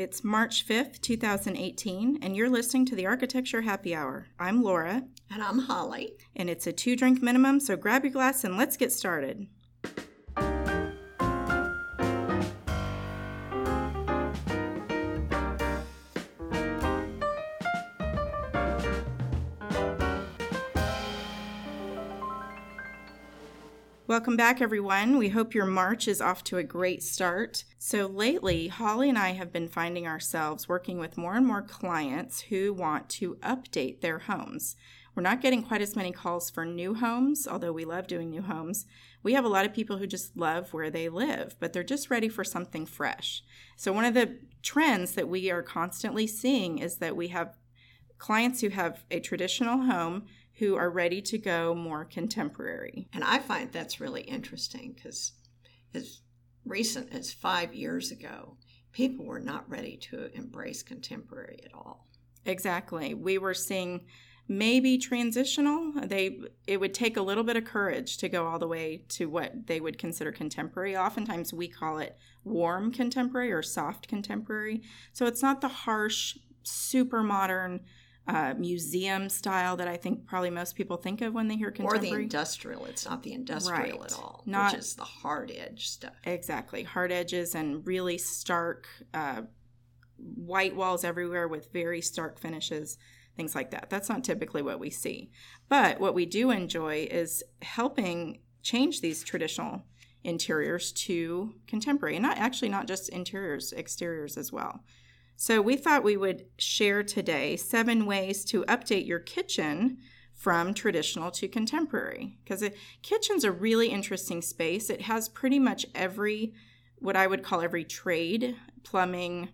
It's March 5th, 2018, and you're listening to the Architecture Happy Hour. I'm Laura. And I'm Holly. And it's a two drink minimum, so grab your glass and let's get started. Welcome back, everyone. We hope your March is off to a great start. So, lately, Holly and I have been finding ourselves working with more and more clients who want to update their homes. We're not getting quite as many calls for new homes, although we love doing new homes. We have a lot of people who just love where they live, but they're just ready for something fresh. So, one of the trends that we are constantly seeing is that we have clients who have a traditional home who are ready to go more contemporary. And I find that's really interesting because as recent as five years ago, people were not ready to embrace contemporary at all. Exactly. We were seeing maybe transitional. They it would take a little bit of courage to go all the way to what they would consider contemporary. Oftentimes we call it warm contemporary or soft contemporary. So it's not the harsh, super modern uh, museum style that I think probably most people think of when they hear contemporary. Or the industrial. It's not the industrial right. at all, not, which is the hard edge stuff. Exactly. Hard edges and really stark uh, white walls everywhere with very stark finishes, things like that. That's not typically what we see. But what we do enjoy is helping change these traditional interiors to contemporary and not actually not just interiors exteriors as well so we thought we would share today seven ways to update your kitchen from traditional to contemporary because a kitchen's a really interesting space. It has pretty much every what I would call every trade, plumbing,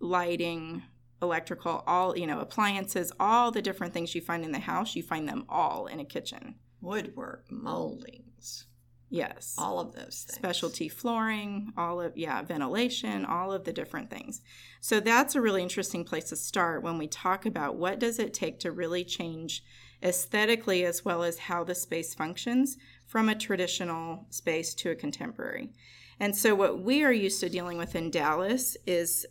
lighting, electrical, all, you know, appliances, all the different things you find in the house, you find them all in a kitchen. Woodwork, moldings. Yes. All of those things. Specialty flooring, all of, yeah, ventilation, all of the different things. So that's a really interesting place to start when we talk about what does it take to really change aesthetically as well as how the space functions from a traditional space to a contemporary. And so what we are used to dealing with in Dallas is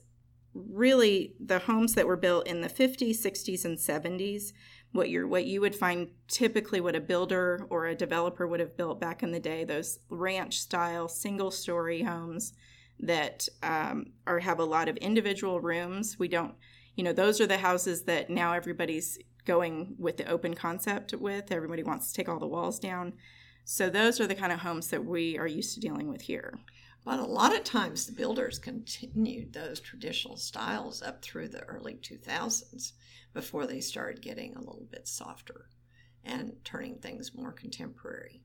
really the homes that were built in the 50s, 60s, and 70s what you what you would find typically what a builder or a developer would have built back in the day those ranch style single story homes that um, are have a lot of individual rooms. We don't you know those are the houses that now everybody's going with the open concept with. Everybody wants to take all the walls down. So those are the kind of homes that we are used to dealing with here but a lot of times the builders continued those traditional styles up through the early 2000s before they started getting a little bit softer and turning things more contemporary.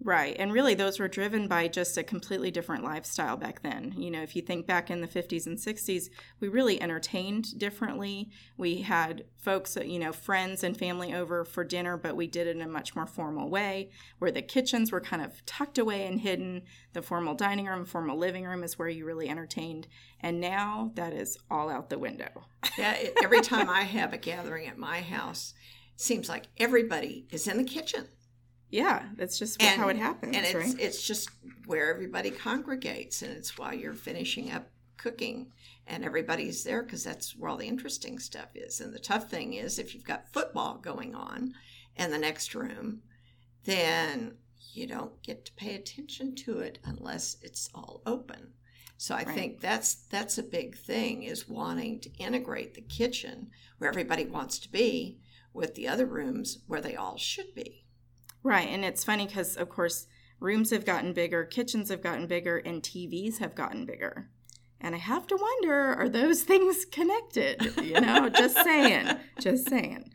Right. And really, those were driven by just a completely different lifestyle back then. You know, if you think back in the 50s and 60s, we really entertained differently. We had folks, uh, you know, friends and family over for dinner, but we did it in a much more formal way where the kitchens were kind of tucked away and hidden. The formal dining room, formal living room is where you really entertained. And now that is all out the window. yeah. Every time I have a gathering at my house, it seems like everybody is in the kitchen yeah, that's just and, how it happens. And it's right? it's just where everybody congregates, and it's while you're finishing up cooking, and everybody's there because that's where all the interesting stuff is. And the tough thing is if you've got football going on in the next room, then you don't get to pay attention to it unless it's all open. So I right. think that's that's a big thing is wanting to integrate the kitchen where everybody wants to be with the other rooms where they all should be. Right. And it's funny because, of course, rooms have gotten bigger, kitchens have gotten bigger, and TVs have gotten bigger. And I have to wonder are those things connected? You know, just saying, just saying.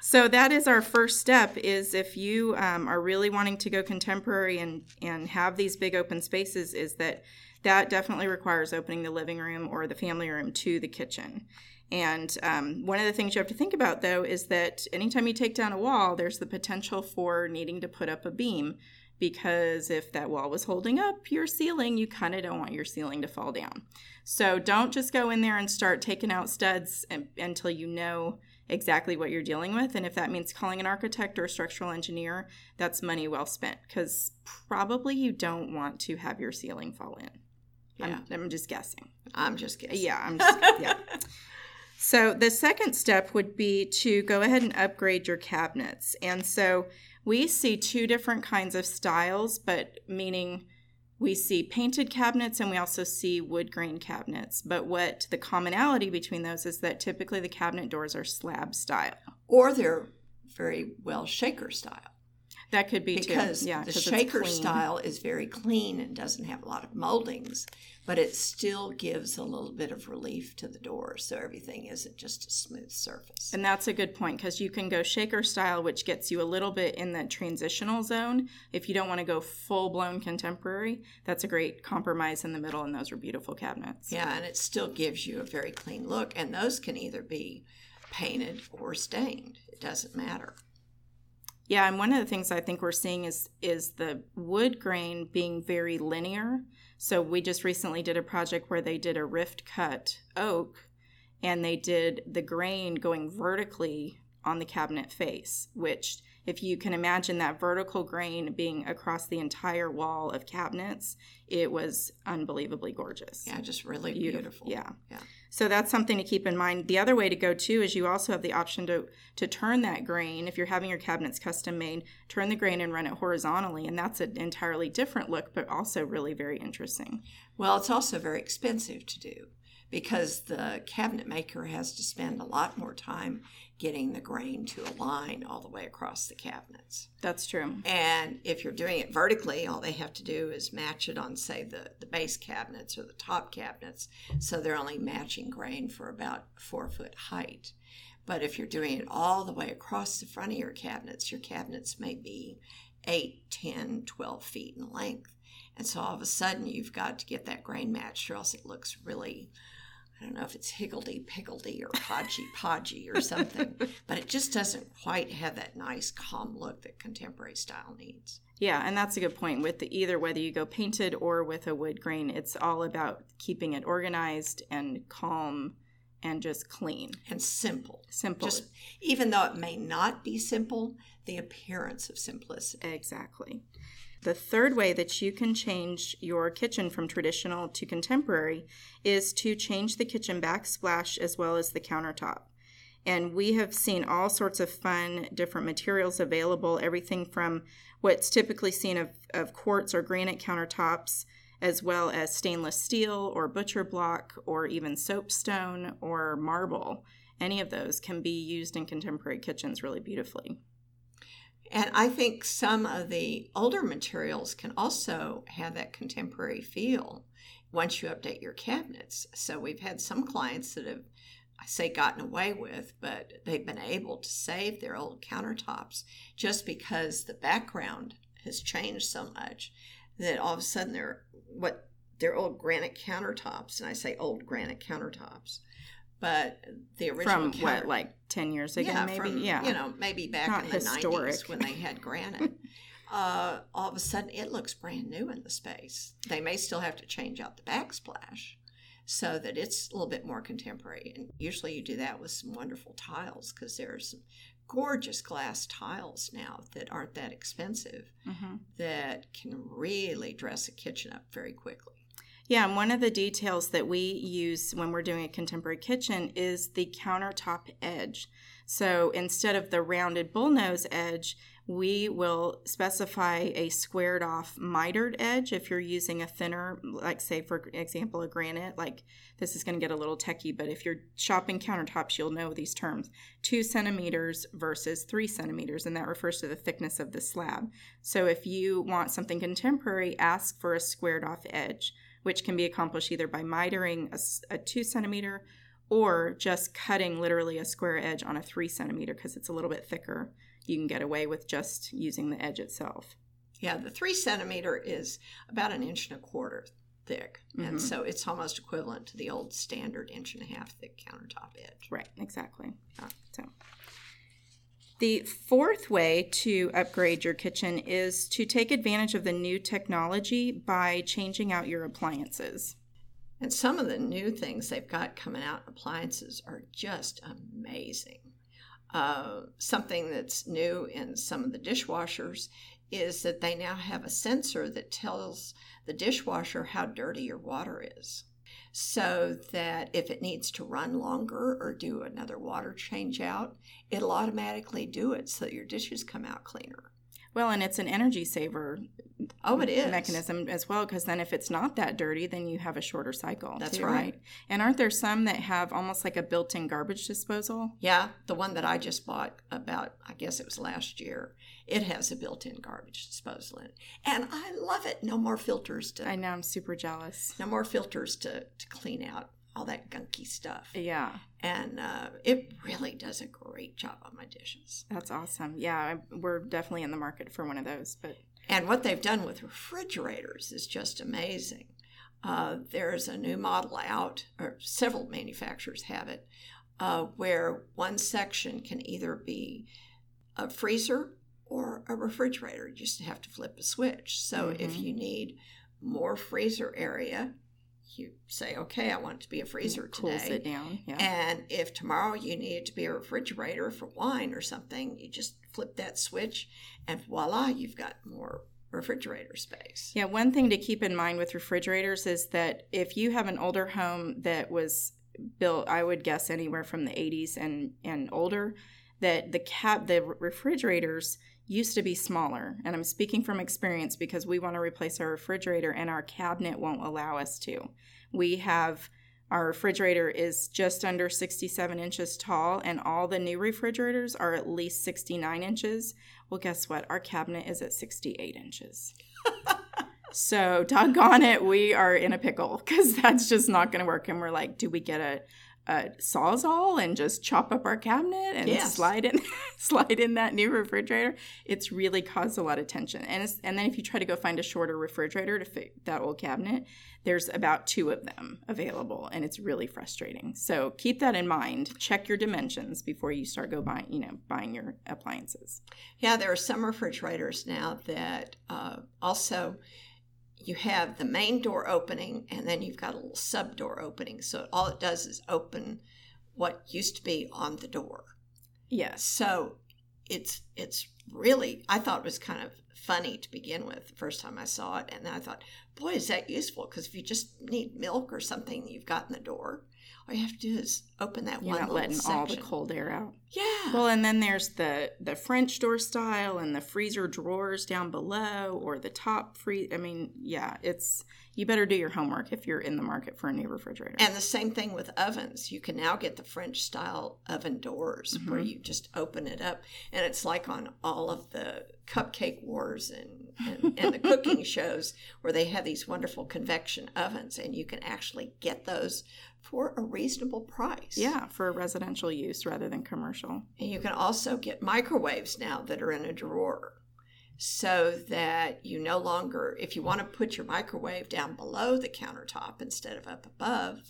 So that is our first step is if you um, are really wanting to go contemporary and, and have these big open spaces is that that definitely requires opening the living room or the family room to the kitchen. And um, one of the things you have to think about, though, is that anytime you take down a wall, there's the potential for needing to put up a beam because if that wall was holding up your ceiling, you kind of don't want your ceiling to fall down. So don't just go in there and start taking out studs until you know exactly what you're dealing with. And if that means calling an architect or a structural engineer, that's money well spent because probably you don't want to have your ceiling fall in. Yeah. I'm, I'm just guessing. I'm just guessing. Yeah, I'm just yeah. So the second step would be to go ahead and upgrade your cabinets. And so we see two different kinds of styles, but meaning we see painted cabinets and we also see wood grain cabinets. But what the commonality between those is that typically the cabinet doors are slab style. Or they're very well shaker style. That could be because too. Yeah, the shaker style is very clean and doesn't have a lot of moldings, but it still gives a little bit of relief to the door, so everything isn't just a smooth surface. And that's a good point because you can go shaker style, which gets you a little bit in the transitional zone. If you don't want to go full blown contemporary, that's a great compromise in the middle, and those are beautiful cabinets. yeah, and it still gives you a very clean look, and those can either be painted or stained. It doesn't matter. Yeah, and one of the things I think we're seeing is is the wood grain being very linear. So we just recently did a project where they did a rift cut oak and they did the grain going vertically on the cabinet face, which if you can imagine that vertical grain being across the entire wall of cabinets, it was unbelievably gorgeous. Yeah, just really Beautiful, beautiful. yeah. Yeah. So that's something to keep in mind. The other way to go too is you also have the option to to turn that grain if you're having your cabinets custom made, turn the grain and run it horizontally, and that's an entirely different look, but also really very interesting. Well, it's also very expensive to do because the cabinet maker has to spend a lot more time getting the grain to align all the way across the cabinets. That's true. And if you're doing it vertically, all they have to do is match it on, say, the, the base cabinets or the top cabinets. So they're only matching grain for about four foot height. But if you're doing it all the way across the front of your cabinets, your cabinets may be 8, 10, 12 feet in length. And so all of a sudden you've got to get that grain matched or else it looks really, I don't know if it's higgledy piggledy or podgy podgy or something, but it just doesn't quite have that nice calm look that contemporary style needs. Yeah, and that's a good point. With the, either whether you go painted or with a wood grain, it's all about keeping it organized and calm and just clean. And simple. Simple. Just even though it may not be simple, the appearance of simplicity. Exactly. The third way that you can change your kitchen from traditional to contemporary is to change the kitchen backsplash as well as the countertop. And we have seen all sorts of fun different materials available, everything from what's typically seen of, of quartz or granite countertops, as well as stainless steel or butcher block or even soapstone or marble. Any of those can be used in contemporary kitchens really beautifully. And I think some of the older materials can also have that contemporary feel once you update your cabinets. So we've had some clients that have, I say, gotten away with, but they've been able to save their old countertops just because the background has changed so much that all of a sudden they're what they're old granite countertops, and I say old granite countertops. But the original From what, like 10 years ago, yeah, maybe? from, yeah. you know, maybe back Not in the historic. 90s when they had granite. uh, all of a sudden, it looks brand new in the space. They may still have to change out the backsplash so that it's a little bit more contemporary. And usually you do that with some wonderful tiles because there's some gorgeous glass tiles now that aren't that expensive hmm that can really dress a kitchen up very quickly. Yeah, and one of the details that we use when we're doing a contemporary kitchen is the countertop edge. So instead of the rounded bullnose edge, we will specify a squared off mitered edge if you're using a thinner, like say for example, a granite. Like this is going to get a little techie, but if you're shopping countertops, you'll know these terms: two centimeters versus three centimeters, and that refers to the thickness of the slab. So if you want something contemporary, ask for a squared off edge which can be accomplished either by mitering a two centimeter or just cutting literally a square edge on a three centimeter because it's a little bit thicker. You can get away with just using the edge itself. Yeah, the three centimeter is about an inch and a quarter thick. And Mhm. so it's almost equivalent to the old standard inch and a half thick countertop edge. Right, exactly. Yeah, so. The fourth way to upgrade your kitchen is to take advantage of the new technology by changing out your appliances. And some of the new things they've got coming out appliances are just amazing. Uh, something that's new in some of the dishwashers is that they now have a sensor that tells the dishwasher how dirty your water is. So that if it needs to run longer or do another water change out, it'll automatically do it so your dishes come out cleaner. Well, and it's an energy saver. Oh, it is mechanism as well because then if it's not that dirty, then you have a shorter cycle. That's too, right. And aren't there some that have almost like a built-in garbage disposal? Yeah, the one that I just bought about, I guess it was last year. It has a built-in garbage disposal in it, and I love it. No more filters to. I know I'm super jealous. No more filters to to clean out all that gunky stuff. Yeah. And uh, it really does a great job on my dishes. That's awesome. Yeah, we're definitely in the market for one of those. But and what they've done with refrigerators is just amazing. Uh, there's a new model out, or several manufacturers have it, uh, where one section can either be a freezer or a refrigerator. You just have to flip a switch. So mm-hmm. if you need more freezer area, you say, okay, I want it to be a freezer it cools today. it down. Yeah. And if tomorrow you need it to be a refrigerator for wine or something, you just flip that switch, and voila, you've got more refrigerator space. Yeah, one thing to keep in mind with refrigerators is that if you have an older home that was built, I would guess anywhere from the 80s and and older, that the cap the refrigerators used to be smaller. And I'm speaking from experience because we want to replace our refrigerator and our cabinet won't allow us to. We have our refrigerator is just under 67 inches tall, and all the new refrigerators are at least 69 inches. Well, guess what? Our cabinet is at 68 inches. so, doggone it, we are in a pickle because that's just not going to work. And we're like, do we get a a sawzall and just chop up our cabinet and yes. slide in slide in that new refrigerator it's really caused a lot of tension. And and then if you try to go find a shorter refrigerator to fit that old cabinet there's about two of them available and it's really frustrating. So keep that in mind. Check your dimensions before you start go buying you know buying your appliances. Yeah there are some refrigerators now that uh, also you have the main door opening and then you've got a little sub door opening. So all it does is open what used to be on the door. Yes. So it's it's really I thought it was kind of funny to begin with the first time I saw it and then I thought, boy, is that useful because if you just need milk or something you've got in the door, all you have to do is open that You're one not letting section. all the cold air out. Yeah. Well, and then there's the the French door style and the freezer drawers down below or the top free. I mean, yeah, it's you better do your homework if you're in the market for a new refrigerator. And the same thing with ovens. You can now get the French style oven doors mm-hmm. where you just open it up, and it's like on all of the cupcake wars and and, and the cooking shows where they have these wonderful convection ovens, and you can actually get those for a reasonable price. Yeah, for residential use rather than commercial. And you can also get microwaves now that are in a drawer so that you no longer, if you want to put your microwave down below the countertop instead of up above,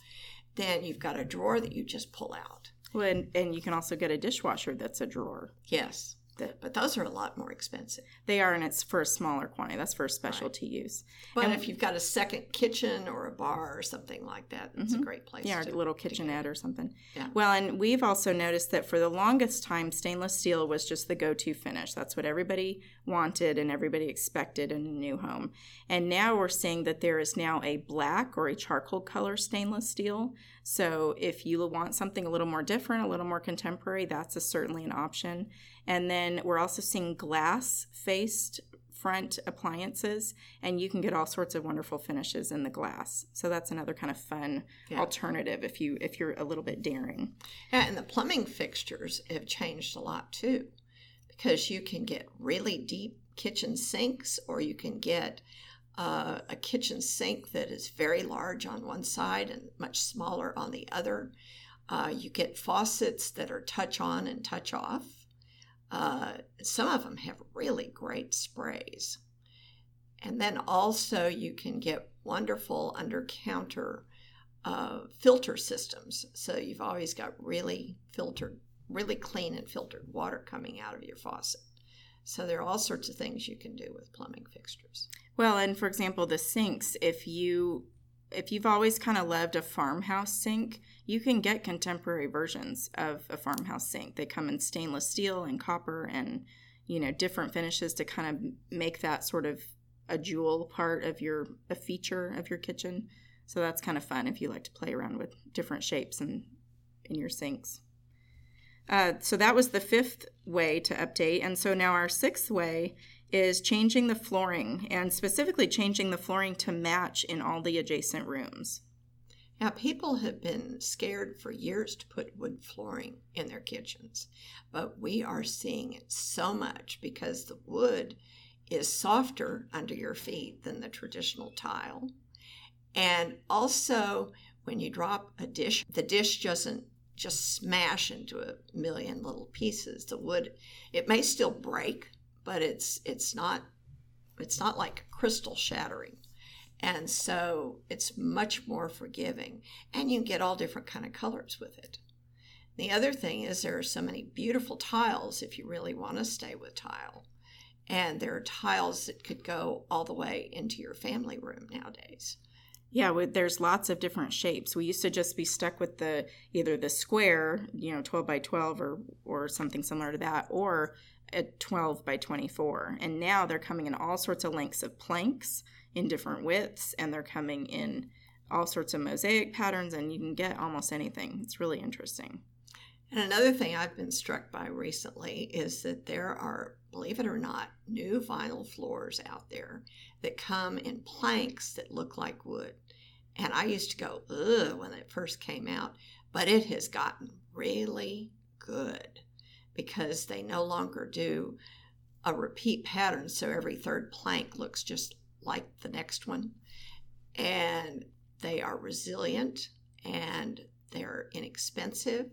then you've got a drawer that you just pull out. Well, and, and you can also get a dishwasher that's a drawer. Yes but those are a lot more expensive. They are, and it's for a smaller quantity. That's for a specialty right. use. But and if you've got a second kitchen or a bar or something like that, it's mm-hmm. a great place. Yeah, to, a little kitchenette or something. Yeah. Well, and we've also noticed that for the longest time, stainless steel was just the go-to finish. That's what everybody wanted and everybody expected in a new home. And now we're seeing that there is now a black or a charcoal color stainless steel. So if you want something a little more different, a little more contemporary, that's a, certainly an option. And then we're also seeing glass faced front appliances and you can get all sorts of wonderful finishes in the glass so that's another kind of fun yeah. alternative if you if you're a little bit daring yeah and the plumbing fixtures have changed a lot too because you can get really deep kitchen sinks or you can get uh, a kitchen sink that is very large on one side and much smaller on the other uh, you get faucets that are touch on and touch off uh, some of them have really great sprays. And then also, you can get wonderful under counter uh, filter systems. So you've always got really filtered, really clean and filtered water coming out of your faucet. So there are all sorts of things you can do with plumbing fixtures. Well, and for example, the sinks, if you if you've always kind of loved a farmhouse sink, you can get contemporary versions of a farmhouse sink. They come in stainless steel and copper and you know, different finishes to kind of make that sort of a jewel part of your a feature of your kitchen. So that's kind of fun if you like to play around with different shapes and in your sinks. Uh, so that was the fifth way to update. And so now our sixth way is changing the flooring and specifically changing the flooring to match in all the adjacent rooms. Now, people have been scared for years to put wood flooring in their kitchens, but we are seeing it so much because the wood is softer under your feet than the traditional tile. And also, when you drop a dish, the dish doesn't just smash into a million little pieces. The wood, it may still break, but it's it's not it's not like crystal shattering. And so it's much more forgiving and you get all different kind of colors with it. The other thing is there are so many beautiful tiles if you really want to stay with tile. And there are tiles that could go all the way into your family room nowadays. Yeah, there's lots of different shapes. We used to just be stuck with the either the square, you know, 12 by 12 or or something similar to that, or a 12 by 24. And now they're coming in all sorts of lengths of planks in different widths, and they're coming in all sorts of mosaic patterns, and you can get almost anything. It's really interesting. And another thing I've been struck by recently is that there are, believe it or not, new vinyl floors out there that come in planks that look like wood. And I used to go, ugh, when it first came out, but it has gotten really good because they no longer do a repeat pattern. So every third plank looks just like the next one. And they are resilient and they're inexpensive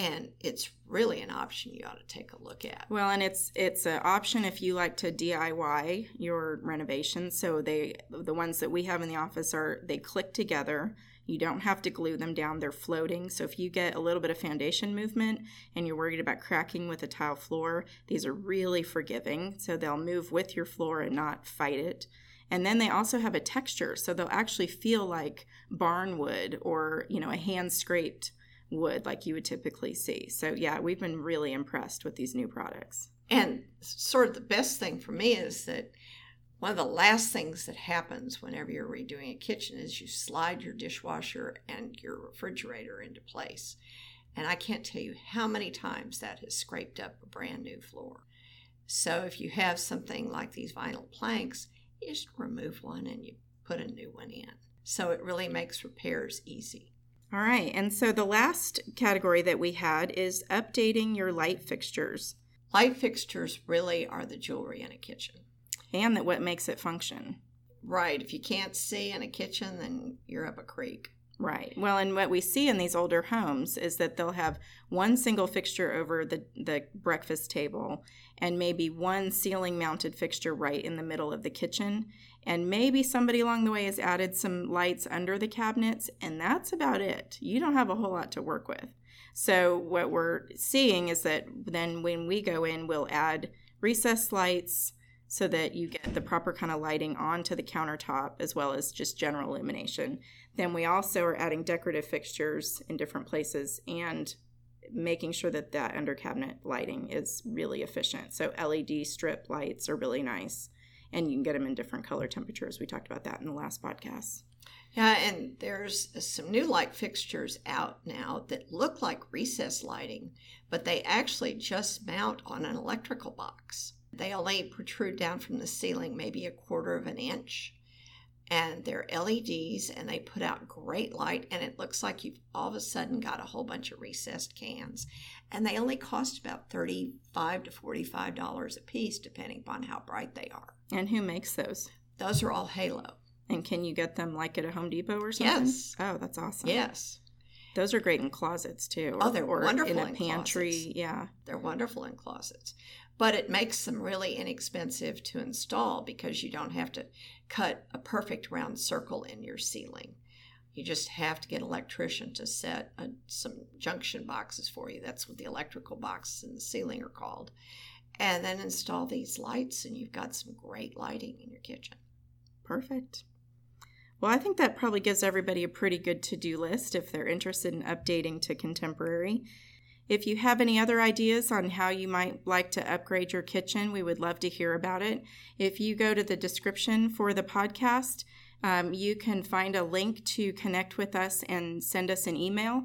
and it's really an option you ought to take a look at. Well, and it's it's an option if you like to DIY your renovations. So they the ones that we have in the office are they click together. You don't have to glue them down; they're floating. So if you get a little bit of foundation movement and you're worried about cracking with a tile floor, these are really forgiving. So they'll move with your floor and not fight it. And then they also have a texture, so they'll actually feel like barn wood or you know a hand scraped wood like you would typically see. So, yeah, we've been really impressed with these new products. And sort of the best thing for me is that one of the last things that happens whenever you're redoing a kitchen is you slide your dishwasher and your refrigerator into place. And I can't tell you how many times that has scraped up a brand new floor. So if you have something like these vinyl planks, you just remove one and you put a new one in. So it really makes repairs easy. All right. And so the last category that we had is updating your light fixtures. Light fixtures really are the jewelry in a kitchen. And that what makes it function. Right. If you can't see in a kitchen, then you're up a creek. Right. Well, and what we see in these older homes is that they'll have one single fixture over the, the breakfast table and maybe one ceiling mounted fixture right in the middle of the kitchen. And maybe somebody along the way has added some lights under the cabinets, and that's about it. You don't have a whole lot to work with. So, what we're seeing is that then when we go in, we'll add recessed lights so that you get the proper kind of lighting onto the countertop as well as just general illumination. Then we also are adding decorative fixtures in different places and making sure that that under cabinet lighting is really efficient. So LED strip lights are really nice and you can get them in different color temperatures. We talked about that in the last podcast. Yeah, and there's some new light fixtures out now that look like recessed lighting, but they actually just mount on an electrical box. They only protrude down from the ceiling maybe a quarter of an inch. And they're LEDs and they put out great light and it looks like you've all of a sudden got a whole bunch of recessed cans. And they only cost about 35 to 45 dollars a piece depending upon how bright they are. And who makes those? Those are all halo. And can you get them like at a home depot or something? Yes. Oh that's awesome. Yes those are great in closets too. Oh, they're wonderful in a pantry. Yeah, they're wonderful in closets, but it makes them really inexpensive to install because you don't have to cut a perfect round circle in your ceiling. You just have to get an electrician to set a, some junction boxes for you. That's what the electrical boxes in the ceiling are called. And then install these lights, and you've got some great lighting in your kitchen. Perfect. Well, I think that probably gives everybody a pretty good to do list if they're interested in updating to contemporary. If you have any other ideas on how you might like to upgrade your kitchen, we would love to hear about it. If you go to the description for the podcast, um, you can find a link to connect with us and send us an email.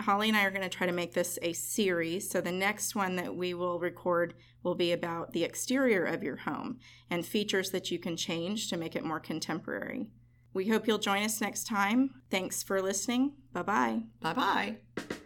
Holly and I are going to try to make this a series. So, the next one that we will record will be about the exterior of your home and features that you can change to make it more contemporary. We hope you'll join us next time. Thanks for listening. Bye bye. Bye bye.